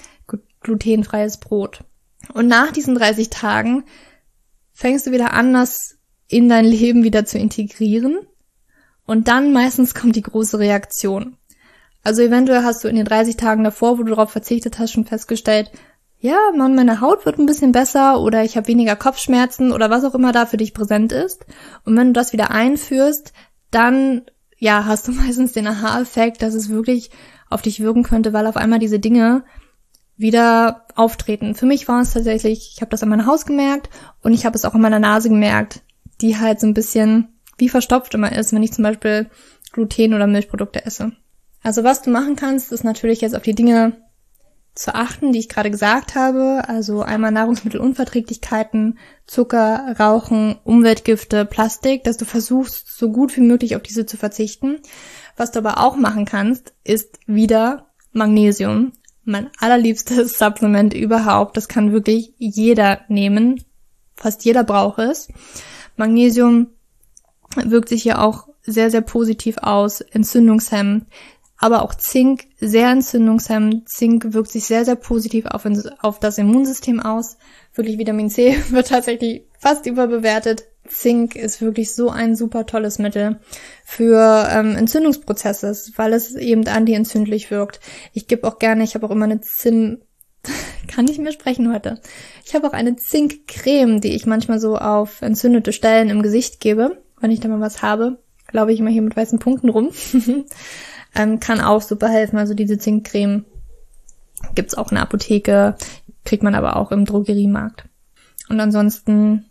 glutenfreies Brot. Und nach diesen 30 Tagen fängst du wieder an, das in dein Leben wieder zu integrieren. Und dann meistens kommt die große Reaktion. Also eventuell hast du in den 30 Tagen davor, wo du darauf verzichtet hast, schon festgestellt, ja, man, meine Haut wird ein bisschen besser oder ich habe weniger Kopfschmerzen oder was auch immer da für dich präsent ist. Und wenn du das wieder einführst, dann, ja, hast du [LAUGHS] meistens den Aha-Effekt, dass es wirklich auf dich wirken könnte, weil auf einmal diese Dinge wieder auftreten. Für mich war es tatsächlich, ich habe das an meiner Haus gemerkt und ich habe es auch an meiner Nase gemerkt, die halt so ein bisschen wie verstopft immer ist, wenn ich zum Beispiel Gluten oder Milchprodukte esse. Also was du machen kannst, ist natürlich jetzt auf die Dinge zu achten, die ich gerade gesagt habe. Also einmal Nahrungsmittelunverträglichkeiten, Zucker, Rauchen, Umweltgifte, Plastik, dass du versuchst, so gut wie möglich auf diese zu verzichten. Was du aber auch machen kannst, ist wieder Magnesium. Mein allerliebstes [LAUGHS] Supplement überhaupt. Das kann wirklich jeder nehmen. Fast jeder braucht es. Magnesium wirkt sich ja auch sehr, sehr positiv aus, entzündungshemmend, aber auch Zink, sehr entzündungshemmend. Zink wirkt sich sehr, sehr positiv auf, auf das Immunsystem aus. Wirklich Vitamin C [LAUGHS] wird tatsächlich fast überbewertet. Zink ist wirklich so ein super tolles Mittel für ähm, Entzündungsprozesse, weil es eben antientzündlich wirkt. Ich gebe auch gerne, ich habe auch immer eine Zinn, [LAUGHS] kann ich mir sprechen heute. Ich habe auch eine Zinkcreme, die ich manchmal so auf entzündete Stellen im Gesicht gebe, wenn ich da mal was habe. Glaube ich immer hier mit weißen Punkten rum. [LAUGHS] ähm, kann auch super helfen. Also diese Zinkcreme gibt's auch in der Apotheke, kriegt man aber auch im Drogeriemarkt. Und ansonsten,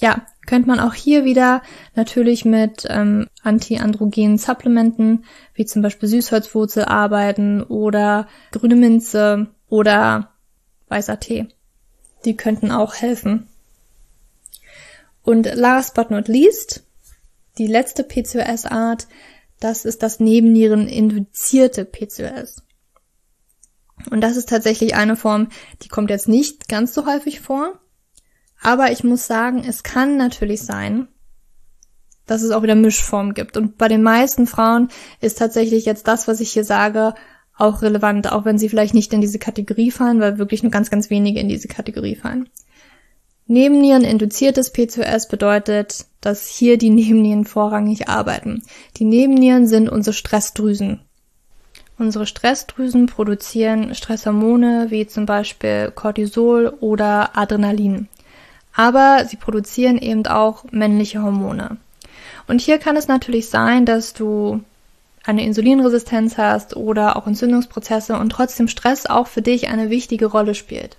ja, könnte man auch hier wieder natürlich mit ähm, antiandrogenen Supplementen, wie zum Beispiel Süßholzwurzel arbeiten oder grüne Minze oder weißer Tee. Die könnten auch helfen. Und last but not least, die letzte PCOS-Art das ist das Nebennieren-induzierte PCOS. Und das ist tatsächlich eine Form, die kommt jetzt nicht ganz so häufig vor. Aber ich muss sagen, es kann natürlich sein, dass es auch wieder Mischformen gibt. Und bei den meisten Frauen ist tatsächlich jetzt das, was ich hier sage, auch relevant, auch wenn sie vielleicht nicht in diese Kategorie fallen, weil wirklich nur ganz, ganz wenige in diese Kategorie fallen. Nebennieren-induziertes PCOS bedeutet, dass hier die Nebennieren vorrangig arbeiten. Die Nebennieren sind unsere Stressdrüsen. Unsere Stressdrüsen produzieren Stresshormone wie zum Beispiel Cortisol oder Adrenalin. Aber sie produzieren eben auch männliche Hormone. Und hier kann es natürlich sein, dass du eine Insulinresistenz hast oder auch Entzündungsprozesse und trotzdem Stress auch für dich eine wichtige Rolle spielt.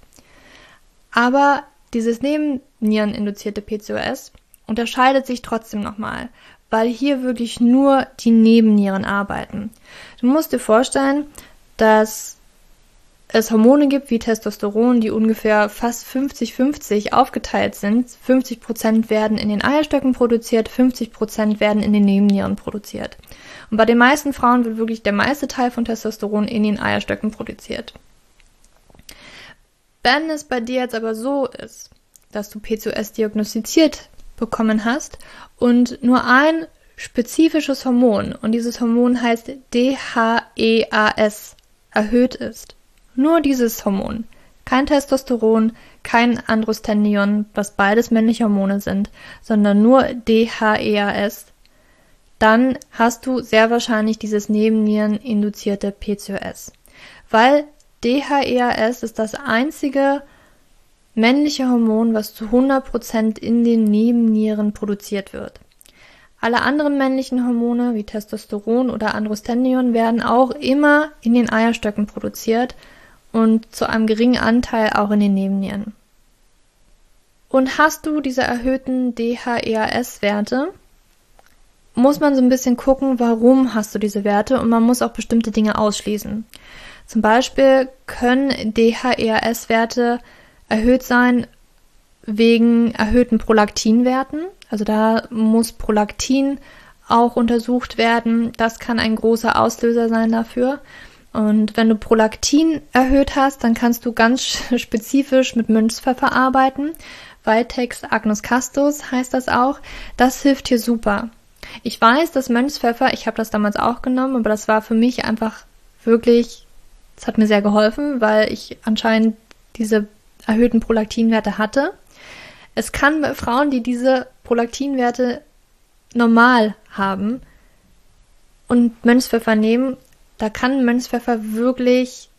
Aber dieses Nebenniereninduzierte PCOS unterscheidet sich trotzdem nochmal, weil hier wirklich nur die Nebennieren arbeiten. Du musst dir vorstellen, dass es Hormone gibt wie Testosteron, die ungefähr fast 50-50 aufgeteilt sind. 50 Prozent werden in den Eierstöcken produziert, 50 Prozent werden in den Nebennieren produziert. Und bei den meisten Frauen wird wirklich der meiste Teil von Testosteron in den Eierstöcken produziert. Wenn es bei dir jetzt aber so ist, dass du PCOS diagnostiziert bekommen hast und nur ein spezifisches Hormon, und dieses Hormon heißt DHEAS, erhöht ist, nur dieses Hormon. Kein Testosteron, kein Androstendion, was beides männliche Hormone sind, sondern nur DHEAS. Dann hast du sehr wahrscheinlich dieses Nebennieren-induzierte PCOS. Weil DHEAS ist das einzige männliche Hormon, was zu 100% in den Nebennieren produziert wird. Alle anderen männlichen Hormone wie Testosteron oder Androstendion werden auch immer in den Eierstöcken produziert und zu einem geringen Anteil auch in den Nebennieren. Und hast du diese erhöhten DHEAS-Werte, muss man so ein bisschen gucken, warum hast du diese Werte und man muss auch bestimmte Dinge ausschließen. Zum Beispiel können DHEAS-Werte erhöht sein wegen erhöhten Prolaktinwerten. Also da muss Prolaktin auch untersucht werden. Das kann ein großer Auslöser sein dafür. Und wenn du Prolaktin erhöht hast, dann kannst du ganz [LAUGHS] spezifisch mit Mönchspfeffer arbeiten. Vitex Agnus Castus heißt das auch. Das hilft hier super. Ich weiß, dass Mönchspfeffer, ich habe das damals auch genommen, aber das war für mich einfach wirklich, es hat mir sehr geholfen, weil ich anscheinend diese erhöhten Prolaktinwerte hatte. Es kann bei Frauen, die diese Prolaktinwerte normal haben und Mönchspfeffer nehmen, da kann Mönchspfeffer wirklich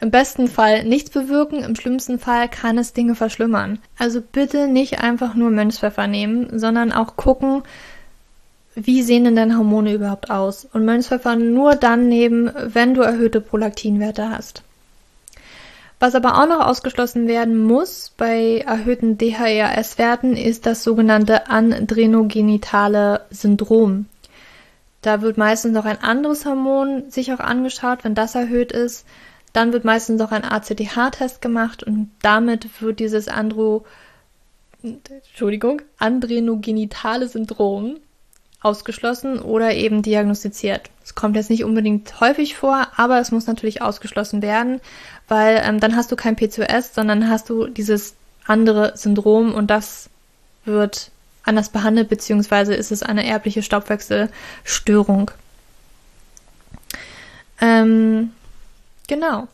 im besten Fall nichts bewirken, im schlimmsten Fall kann es Dinge verschlimmern. Also bitte nicht einfach nur Mönchspfeffer nehmen, sondern auch gucken, wie sehen denn deine Hormone überhaupt aus? Und Mönchspfeffer nur dann nehmen, wenn du erhöhte Prolaktinwerte hast. Was aber auch noch ausgeschlossen werden muss bei erhöhten DHEAS-Werten ist das sogenannte andrenogenitale Syndrom. Da wird meistens noch ein anderes Hormon sich auch angeschaut, wenn das erhöht ist. Dann wird meistens noch ein ACTH-Test gemacht und damit wird dieses Andro, Entschuldigung, andrenogenitale Syndrom ausgeschlossen oder eben diagnostiziert. Es kommt jetzt nicht unbedingt häufig vor, aber es muss natürlich ausgeschlossen werden, weil ähm, dann hast du kein PCOS, sondern hast du dieses andere Syndrom und das wird anders behandelt, beziehungsweise ist es eine erbliche Stoffwechselstörung. Ähm, genau.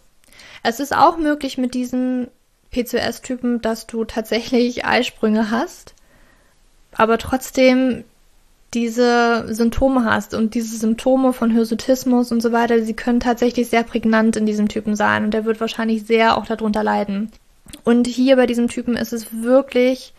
Es ist auch möglich mit diesen PCOS-Typen, dass du tatsächlich Eisprünge hast, aber trotzdem diese Symptome hast und diese Symptome von Hirsutismus und so weiter, sie können tatsächlich sehr prägnant in diesem Typen sein und der wird wahrscheinlich sehr auch darunter leiden. Und hier bei diesem Typen ist es wirklich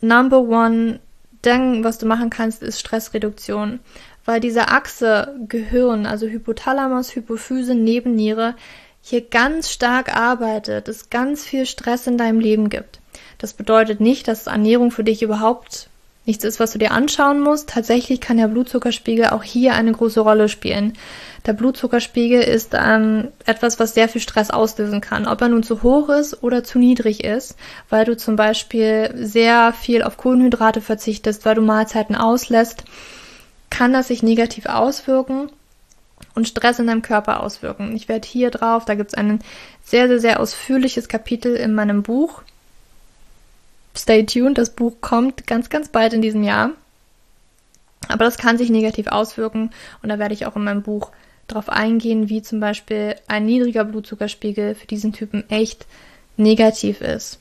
Number one Ding, was du machen kannst, ist Stressreduktion. Weil diese Achse Gehirn, also Hypothalamus, Hypophyse, Nebenniere, hier ganz stark arbeitet, es ganz viel Stress in deinem Leben gibt. Das bedeutet nicht, dass Ernährung für dich überhaupt nichts ist, was du dir anschauen musst. Tatsächlich kann der Blutzuckerspiegel auch hier eine große Rolle spielen. Der Blutzuckerspiegel ist ähm, etwas, was sehr viel Stress auslösen kann. Ob er nun zu hoch ist oder zu niedrig ist, weil du zum Beispiel sehr viel auf Kohlenhydrate verzichtest, weil du Mahlzeiten auslässt, kann das sich negativ auswirken und Stress in deinem Körper auswirken. Ich werde hier drauf, da gibt es ein sehr, sehr, sehr ausführliches Kapitel in meinem Buch. Stay tuned, das Buch kommt ganz, ganz bald in diesem Jahr. Aber das kann sich negativ auswirken und da werde ich auch in meinem Buch darauf eingehen, wie zum Beispiel ein niedriger Blutzuckerspiegel für diesen Typen echt negativ ist.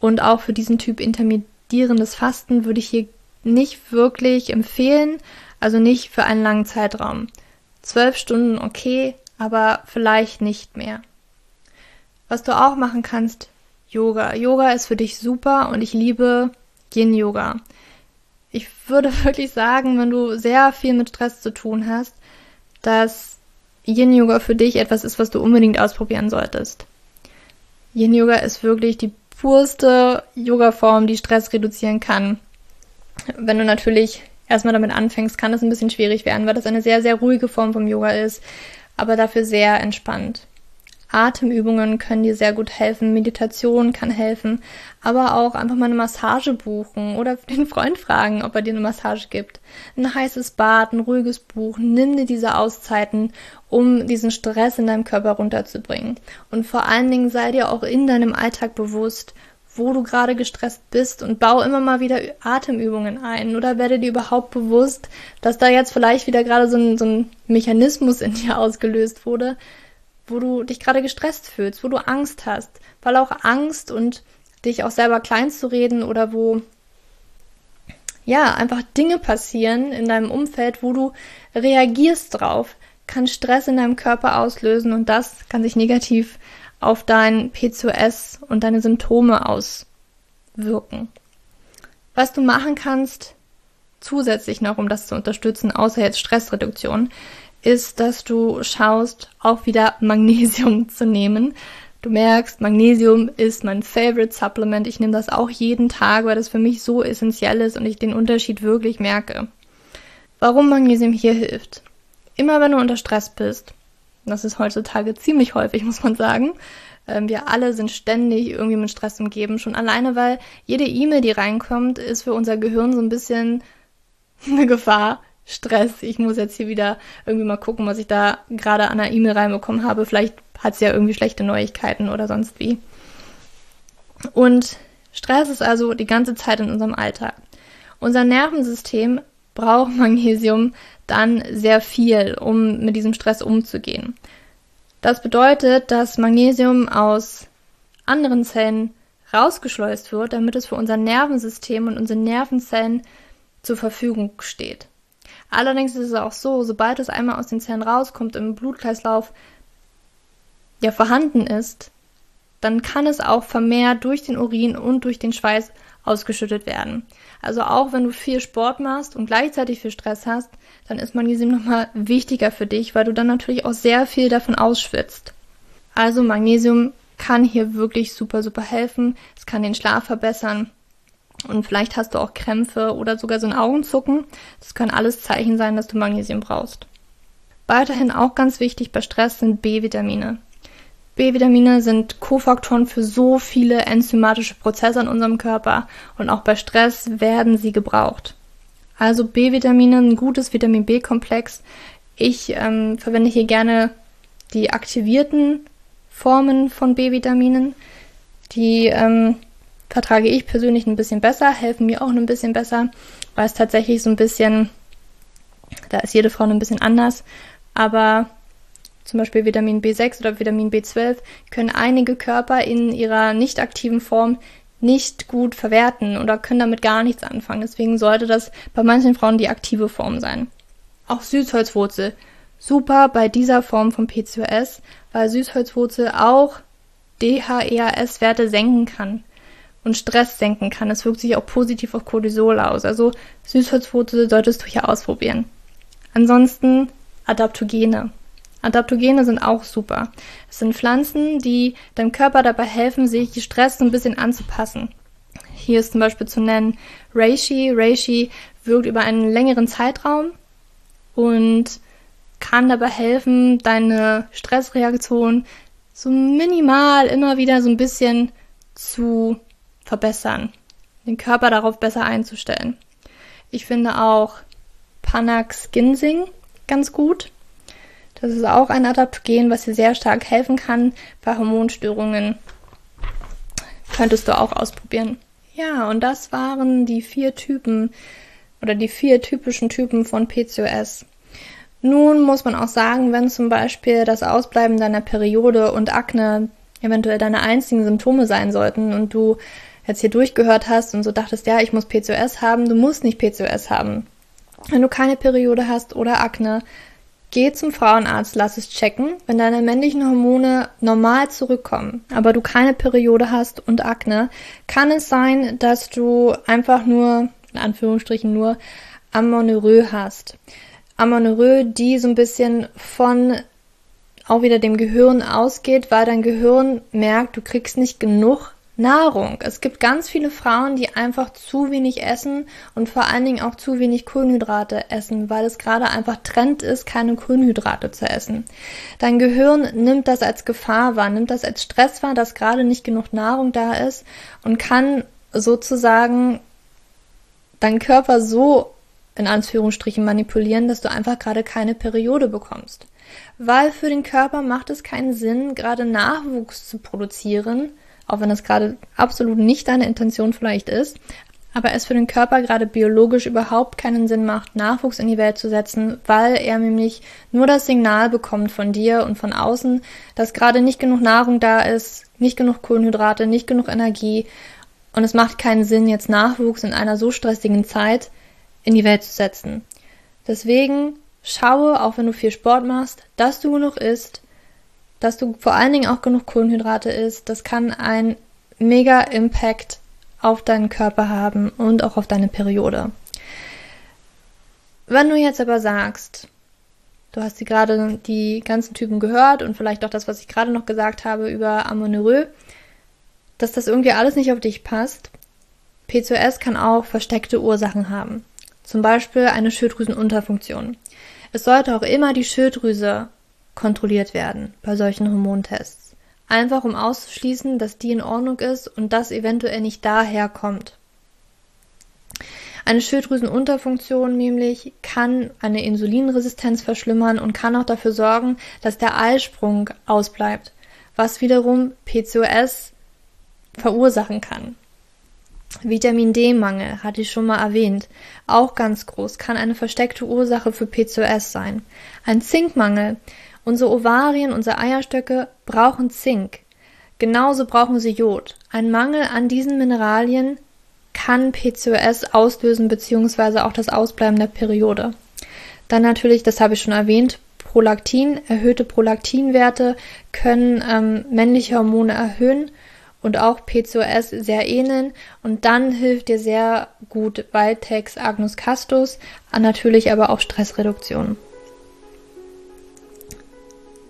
Und auch für diesen Typ intermittierendes Fasten würde ich hier nicht wirklich empfehlen, also nicht für einen langen Zeitraum. Zwölf Stunden okay, aber vielleicht nicht mehr. Was du auch machen kannst, Yoga. Yoga ist für dich super und ich liebe Yin Yoga. Ich würde [LAUGHS] wirklich sagen, wenn du sehr viel mit Stress zu tun hast, dass Yin Yoga für dich etwas ist, was du unbedingt ausprobieren solltest. Yin Yoga ist wirklich die purste Yoga-Form, die Stress reduzieren kann. Wenn du natürlich erstmal damit anfängst, kann das ein bisschen schwierig werden, weil das eine sehr, sehr ruhige Form vom Yoga ist, aber dafür sehr entspannt. Atemübungen können dir sehr gut helfen, Meditation kann helfen, aber auch einfach mal eine Massage buchen oder [LAUGHS] den Freund fragen, ob er dir eine Massage gibt. Ein heißes Bad, ein ruhiges Buch, nimm dir diese Auszeiten, um diesen Stress in deinem Körper runterzubringen. Und vor allen Dingen sei dir auch in deinem Alltag bewusst, wo du gerade gestresst bist und bau immer mal wieder Atemübungen ein oder werde dir überhaupt bewusst, dass da jetzt vielleicht wieder gerade so ein, so ein Mechanismus in dir [LAUGHS] ausgelöst wurde, wo du dich gerade gestresst fühlst, wo du Angst hast, weil auch Angst und dich auch selber klein zu reden oder wo ja, einfach Dinge passieren in deinem Umfeld, wo du reagierst drauf, kann Stress in deinem Körper auslösen und das kann sich negativ auf dein PCOS und deine Symptome auswirken. Was du machen kannst, zusätzlich noch, um das zu unterstützen, außer jetzt Stressreduktion, ist, dass du schaust, auch wieder Magnesium [LAUGHS] zu nehmen. Du merkst, Magnesium ist mein Favorite Supplement. Ich nehme das auch jeden Tag, weil das für mich so essentiell ist und ich den Unterschied wirklich merke. Warum Magnesium hier hilft? Immer wenn du unter Stress bist, das ist heutzutage ziemlich häufig, [LAUGHS] muss man sagen, ähm, wir alle sind ständig irgendwie mit Stress umgeben, schon alleine, weil jede E-Mail, die reinkommt, ist für unser Gehirn so ein bisschen [LAUGHS] eine Gefahr, Stress. Ich muss jetzt hier wieder irgendwie mal gucken, was ich da gerade an einer E-Mail reinbekommen habe. Vielleicht hat sie ja irgendwie schlechte Neuigkeiten oder sonst wie. Und Stress ist also die ganze Zeit in unserem Alltag. Unser Nervensystem braucht [LAUGHS] Magnesium dann sehr viel, um mit diesem Stress umzugehen. Das bedeutet, dass Magnesium aus anderen Zellen rausgeschleust wird, damit es für unser Nervensystem und unsere Nervenzellen zur Verfügung steht. Allerdings ist es auch so, sobald es einmal aus den Zellen rauskommt, im Blutkreislauf ja vorhanden ist, dann kann es auch vermehrt durch den Urin und durch den Schweiß ausgeschüttet werden. Also auch wenn du viel Sport machst und gleichzeitig viel Stress hast, dann ist Magnesium nochmal wichtiger für dich, weil du dann natürlich auch sehr viel davon ausschwitzt. Also Magnesium kann hier wirklich super, super helfen. Es kann den Schlaf verbessern. Und vielleicht hast du auch Krämpfe oder sogar so ein Augenzucken. Das können alles Zeichen sein, dass du Magnesium brauchst. Weiterhin auch ganz wichtig bei Stress sind B-Vitamine. B-Vitamine sind Kofaktoren für so viele enzymatische Prozesse in unserem Körper und auch bei Stress werden sie gebraucht. Also B-Vitamine, ein gutes Vitamin B-Komplex. Ich ähm, verwende hier gerne die aktivierten Formen von B-Vitaminen. Die ähm, vertrage ich persönlich ein bisschen besser, helfen mir auch ein bisschen besser, weil es tatsächlich so ein bisschen, da ist jede Frau ein bisschen anders, aber zum Beispiel Vitamin B6 oder Vitamin B12 können einige Körper in ihrer nicht aktiven Form nicht gut verwerten oder können damit gar nichts anfangen. Deswegen sollte das bei manchen Frauen die aktive Form sein. Auch Süßholzwurzel. Super bei dieser Form von PCOS, weil Süßholzwurzel auch DHEAS-Werte senken kann und Stress senken kann. Es wirkt sich auch positiv auf Cortisol aus. Also Süßholzwurzel solltest du hier ausprobieren. Ansonsten Adaptogene. Adaptogene sind auch super. Es sind Pflanzen, die deinem Körper dabei helfen, sich Stress ein bisschen anzupassen. Hier ist zum Beispiel zu nennen Reishi. Reishi wirkt über einen längeren Zeitraum und kann dabei helfen, deine Stressreaktion so minimal immer wieder so ein bisschen zu verbessern, den Körper darauf besser einzustellen. Ich finde auch Panax Ginseng ganz gut. Das ist auch ein Adaptogen, was dir sehr stark helfen kann bei Hormonstörungen. Könntest du auch ausprobieren. Ja, und das waren die vier Typen oder die vier typischen Typen von PCOS. Nun muss man auch sagen, wenn zum Beispiel das Ausbleiben deiner Periode und Akne eventuell deine einzigen Symptome sein sollten und du jetzt hier durchgehört hast und so dachtest, ja, ich muss PCOS haben, du musst nicht PCOS haben. Wenn du keine Periode hast oder Akne, geh zum Frauenarzt, lass es checken. Wenn deine männlichen Hormone normal zurückkommen, aber du keine Periode hast und Akne, kann es sein, dass du einfach nur, in Anführungsstrichen nur, Amenorrhoe hast. Amenorrhoe, die so ein bisschen von auch wieder dem Gehirn ausgeht, weil dein Gehirn merkt, du kriegst nicht genug Nahrung. Es gibt ganz viele Frauen, die einfach zu wenig essen und vor allen Dingen auch zu wenig Kohlenhydrate essen, weil es gerade einfach Trend ist, keine Kohlenhydrate zu essen. Dein Gehirn nimmt das als Gefahr wahr, nimmt das als Stress wahr, dass gerade nicht genug Nahrung da ist und kann sozusagen deinen Körper so in Anführungsstrichen manipulieren, dass du einfach gerade keine Periode bekommst. Weil für den Körper macht es keinen Sinn, gerade Nachwuchs zu produzieren, auch wenn das gerade absolut nicht deine Intention vielleicht ist, aber es für den Körper gerade biologisch überhaupt keinen Sinn macht, Nachwuchs in die Welt zu setzen, weil er nämlich nur das Signal bekommt von dir und von außen, dass gerade nicht genug Nahrung da ist, nicht genug Kohlenhydrate, nicht genug Energie und es macht keinen Sinn, jetzt Nachwuchs in einer so stressigen Zeit in die Welt zu setzen. Deswegen schaue, auch wenn du viel Sport machst, dass du genug isst, dass du vor allen Dingen auch genug Kohlenhydrate isst. Das kann ein mega Impact auf deinen Körper haben und auch auf deine Periode. Wenn du jetzt aber sagst, du hast die gerade die ganzen Typen gehört und vielleicht auch das, was ich gerade noch gesagt habe über Amonerö, dass das irgendwie alles nicht auf dich passt. PCOS kann auch versteckte Ursachen haben. Zum Beispiel eine Schilddrüsenunterfunktion. Es sollte auch immer die Schilddrüse kontrolliert werden bei solchen Hormontests. Einfach um auszuschließen, dass die in Ordnung ist und das eventuell nicht daher kommt. Eine Schilddrüsenunterfunktion nämlich kann eine Insulinresistenz verschlimmern und kann auch dafür sorgen, dass der Eisprung ausbleibt, was wiederum PCOS verursachen kann. Vitamin D-Mangel hatte ich schon mal erwähnt, auch ganz groß, kann eine versteckte Ursache für PCOS sein. Ein Zinkmangel Unsere Ovarien, unsere Eierstöcke brauchen Zink. Genauso brauchen sie Jod. Ein Mangel an diesen Mineralien kann PCOS auslösen, beziehungsweise auch das Ausbleiben der Periode. Dann natürlich, das habe ich schon erwähnt, Prolaktin. Erhöhte Prolaktinwerte können ähm, männliche Hormone erhöhen und auch PCOS sehr ähneln. Und dann hilft dir sehr gut Valtex Agnus Castus, natürlich aber auch Stressreduktion.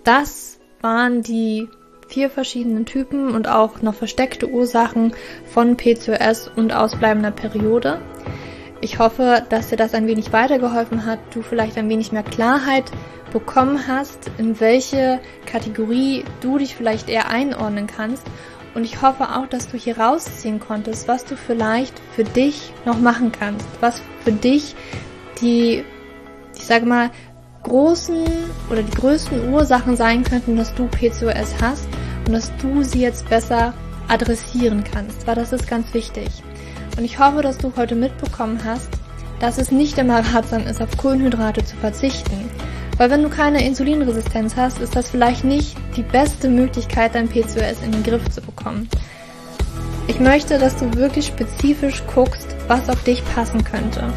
Das waren die vier verschiedenen Typen und auch noch versteckte Ursachen von PCOS und ausbleibender Periode. Ich hoffe, dass dir das ein wenig weitergeholfen hat, du vielleicht ein wenig mehr Klarheit bekommen hast, in welche Kategorie du dich vielleicht eher einordnen kannst. Und ich hoffe auch, dass du hier rausziehen konntest, was du vielleicht für dich noch machen kannst, was für dich die, ich sage mal, großen oder die größten Ursachen sein könnten, dass du PCOS hast und dass du sie jetzt besser adressieren kannst, weil das ist ganz wichtig. Und ich hoffe, dass du heute mitbekommen hast, dass es nicht immer ratsam ist, auf Kohlenhydrate zu verzichten. Weil wenn du keine Insulinresistenz hast, ist das vielleicht nicht die beste Möglichkeit, dein PCOS in den Griff zu bekommen. Ich möchte, dass du wirklich spezifisch guckst, was auf dich passen könnte.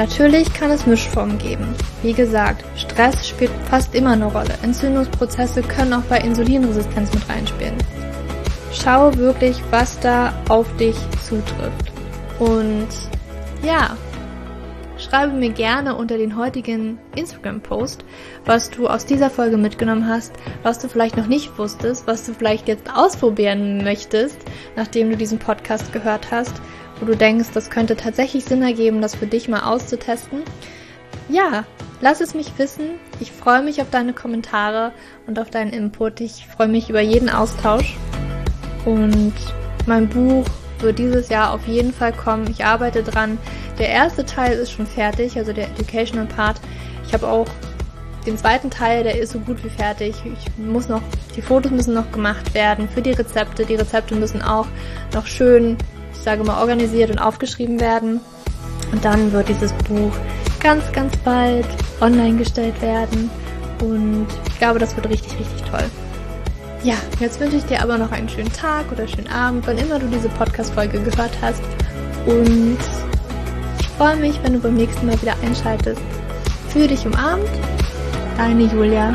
Natürlich kann es Mischformen geben. Wie gesagt, Stress spielt fast immer eine Rolle. Entzündungsprozesse können auch bei Insulinresistenz mit reinspielen. Schau wirklich, was da auf dich zutrifft. Und ja, schreibe mir gerne unter den heutigen Instagram-Post, was du aus dieser Folge mitgenommen hast, was du vielleicht noch nicht wusstest, was du vielleicht jetzt ausprobieren möchtest, nachdem du diesen Podcast gehört hast wo du denkst, das könnte tatsächlich Sinn ergeben, das für dich mal auszutesten. Ja, lass es mich wissen. Ich freue mich auf deine Kommentare und auf deinen Input. Ich freue mich über jeden Austausch. Und mein Buch wird dieses Jahr auf jeden Fall kommen. Ich arbeite dran. Der erste Teil ist schon fertig, also der Educational Part. Ich habe auch den zweiten Teil, der ist so gut wie fertig. Ich muss noch, die Fotos müssen noch gemacht werden für die Rezepte. Die Rezepte müssen auch noch schön sage mal, organisiert und aufgeschrieben werden. Und dann wird dieses Buch ganz, ganz bald online gestellt werden. Und ich glaube, das wird richtig, richtig toll. Ja, jetzt wünsche ich dir aber noch einen schönen Tag oder schönen Abend, wann immer du diese Podcast-Folge gehört hast. Und ich freue mich, wenn du beim nächsten Mal wieder einschaltest. Für dich umarmt, deine Julia.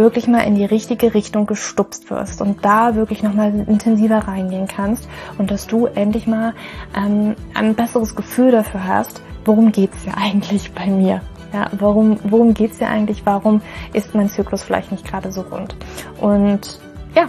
wirklich mal in die richtige Richtung gestupst wirst und da wirklich nochmal intensiver reingehen kannst und dass du endlich mal ähm, ein besseres Gefühl dafür hast, worum geht's ja eigentlich bei mir. Ja, warum, worum geht's ja eigentlich? Warum ist mein Zyklus vielleicht nicht gerade so rund? Und ja,